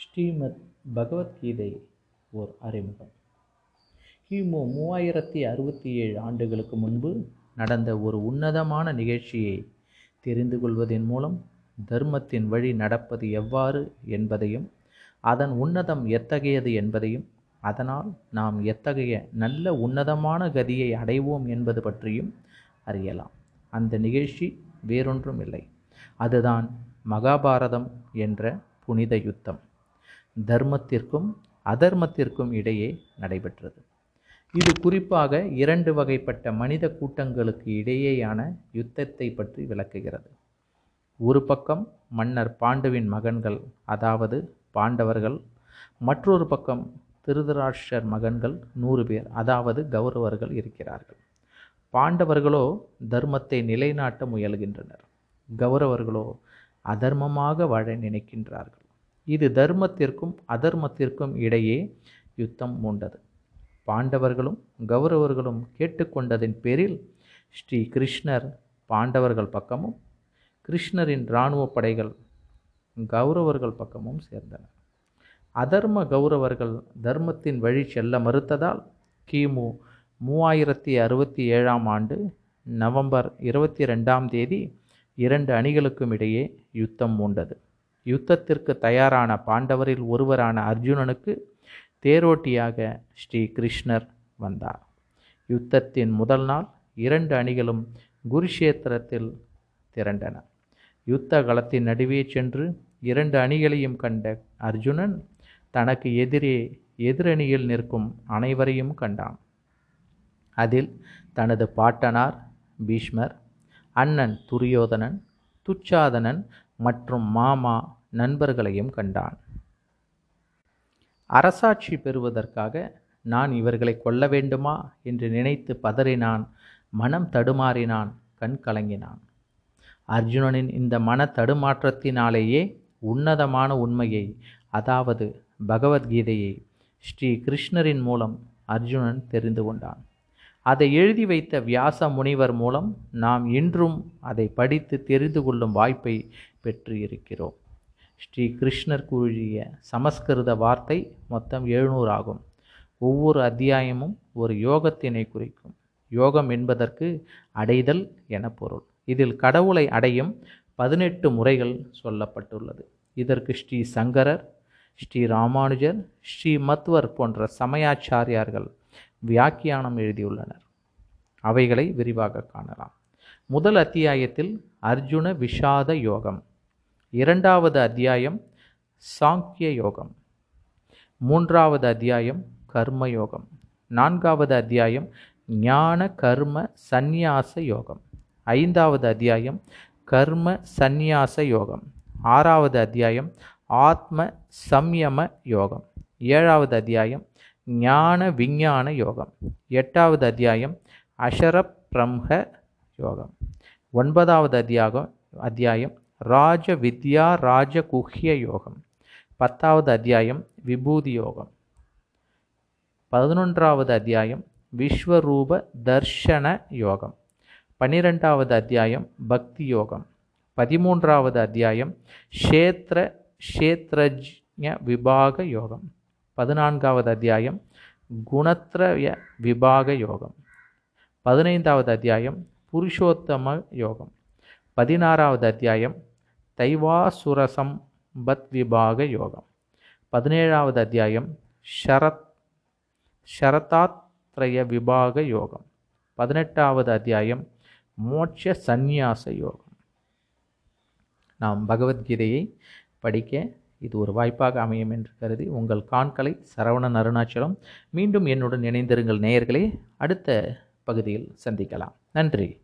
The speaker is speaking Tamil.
ஸ்ரீமத் பகவத்கீதை ஓர் அறிமுகம். கிமு மூவாயிரத்தி அறுபத்தி ஏழு ஆண்டுகளுக்கு முன்பு நடந்த ஒரு உன்னதமான நிகழ்ச்சியை தெரிந்து கொள்வதன் மூலம் தர்மத்தின் வழி நடப்பது எவ்வாறு என்பதையும் அதன் உன்னதம் எத்தகையது என்பதையும் அதனால் நாம் எத்தகைய நல்ல உன்னதமான கதியை அடைவோம் என்பது பற்றியும் அறியலாம். அந்த நிகழ்ச்சி வேறொன்றும் இல்லை. அதுதான் மகாபாரதம் என்ற புனித யுத்தம். தர்மத்திற்கும் அதர்மத்திற்கும் இடையே நடைபெற்றது. இது குறிப்பாக இரண்டு வகைப்பட்ட மனித கூட்டங்களுக்கு இடையேயான யுத்தத்தை பற்றி விளக்குகிறது. ஒரு பக்கம் மன்னர் பாண்டுவின் மகன்கள் அதாவது பாண்டவர்கள் மற்றொரு பக்கம் திருதராஷ்டர் மகன்கள் நூறு பேர் அதாவது கௌரவர்கள் இருக்கிறார்கள். பாண்டவர்களோ தர்மத்தை நிலைநாட்ட முயல்கின்றனர். கௌரவர்களோ அதர்மமாக வாழ நினைக்கின்றார்கள். இது தர்மத்திற்கும் அதர்மத்திற்கும் இடையே யுத்தம் மூண்டது. பாண்டவர்களும் கௌரவர்களும் கேட்டுக்கொண்டதின் பேரில் ஸ்ரீ கிருஷ்ணர் பாண்டவர்கள் பக்கமும் கிருஷ்ணரின் இராணுவ படைகள் கௌரவர்கள் பக்கமும் சேர்ந்தனர் அதர்ம கௌரவர்கள் தர்மத்தின் வழி செல்ல மறுத்ததால் கிமு மூவாயிரத்தி அறுபத்தி ஏழாம் ஆண்டு நவம்பர் இருபத்தி ரெண்டாம் தேதி இரண்டு அணிகளுக்கும் இடையே யுத்தம் மூண்டது. யுத்தத்திற்கு தயாரான பாண்டவரில் ஒருவரான அர்ஜுனனுக்கு தேரோட்டியாக ஸ்ரீ கிருஷ்ணர் வந்தார். யுத்தத்தின் முதல் நாள் இரண்டு அணிகளும் குருஷேத்திரத்தில் திரண்டன. யுத்த களத்தின் நடுவே சென்று இரண்டு அணிகளையும் கண்ட அர்ஜுனன் தனக்கு எதிரே எதிரணியில் நிற்கும் அனைவரையும் கண்டான். அதில் தனது பாட்டனார் பீஷ்மர் அண்ணன் துரியோதனன் துச்சாதனன் மற்றும் மாமா நண்பர்களையும் கண்டான். அரசாட்சி பெறுவதற்காக நான் இவர்களை கொல்ல வேண்டுமா? என்று நினைத்து பதறினான். மனம் தடுமாறினான். கண் கலங்கினான். அர்ஜுனனின் இந்த மன தடுமாற்றத்தினாலேயே உன்னதமான உண்மையை அதாவது பகவத்கீதையை ஸ்ரீ கிருஷ்ணரின் மூலம் அர்ஜுனன் தெரிந்து கொண்டான். அதை எழுதி வைத்த வியாச முனிவர் மூலம் நாம் இன்றும் அதை படித்து தெரிந்து கொள்ளும் வாய்ப்பை பெற்று இருக்கிறோம் ஸ்ரீ கிருஷ்ணர் கூறிய சமஸ்கிருத வார்த்தை மொத்தம் எழுநூறு ஆகும். ஒவ்வொரு அத்தியாயமும் ஒரு யோகத்தினை குறிக்கும். யோகம் என்பதற்கு அடைதல் என பொருள். இதில் கடவுளை அடையும் பதினெட்டு முறைகள் சொல்லப்பட்டுள்ளது. இதற்கு ஸ்ரீ சங்கரர் ஸ்ரீ ராமானுஜர் ஸ்ரீ மத்வர் போன்ற சமயாச்சாரியார்கள் வியாக்கியானம் எழுதியுள்ளனர். அவைகளை விரிவாக காணலாம். முதல் அத்தியாயத்தில் அர்ஜுன விஷாத யோகம். இரண்டாவது அத்தியாயம் சாங்கிய யோகம். மூன்றாவது அத்தியாயம் கர்ம யோகம். நான்காவது அத்தியாயம் ஞான கர்ம சந்நியாச யோகம். ஐந்தாவது அத்தியாயம் கர்ம சந்நியாச யோகம். ஆறாவது அத்தியாயம் ஆத்ம சம்யம யோகம். ஏழாவது அத்தியாயம் ஞான விஞ்ஞான யோகம். எட்டாவது அத்தியாயம் அஷர பிரம்ம யோகம். ஒன்பதாவது அத்தியாகம் அத்தியாயம் ராஜ வித்யா ராஜ குஹ்ய யோகம். பத்தாவது அத்தியாயம் விபூதி யோகம். பதினொன்றாவது அத்தியாயம் விஸ்வரூப தர்ஷன யோகம். பன்னிரெண்டாவது அத்தியாயம் பக்தி யோகம். பதிமூன்றாவது அத்தியாயம் ஷேத்ர க்ஷேத்ரஜ்ய விபாக யோகம். பதினான்காவது அத்தியாயம் குணத்ரய விபாக யோகம். பதினைந்தாவது அத்தியாயம் புருஷோத்தம யோகம். பதினாறாவது அத்தியாயம் தைவாசுரசம் பத் விபாக யோகம். பதினேழாவது அத்தியாயம் ஷரத் ஷரதாத்ரய விபாக யோகம். பதினெட்டாவது அத்தியாயம் மோட்ச சந்நியாச யோகம். நாம் பகவத்கீதையை படிக்க இது ஒரு வாய்ப்பாக அமையும் என்று கருதி உங்கள் காண்களை சரவணன் அருணாச்சலம் மீண்டும் என்னுடன் இணைந்திருங்கள் நேயர்களே. அடுத்த பகுதியில் சந்திக்கலாம். நன்றி.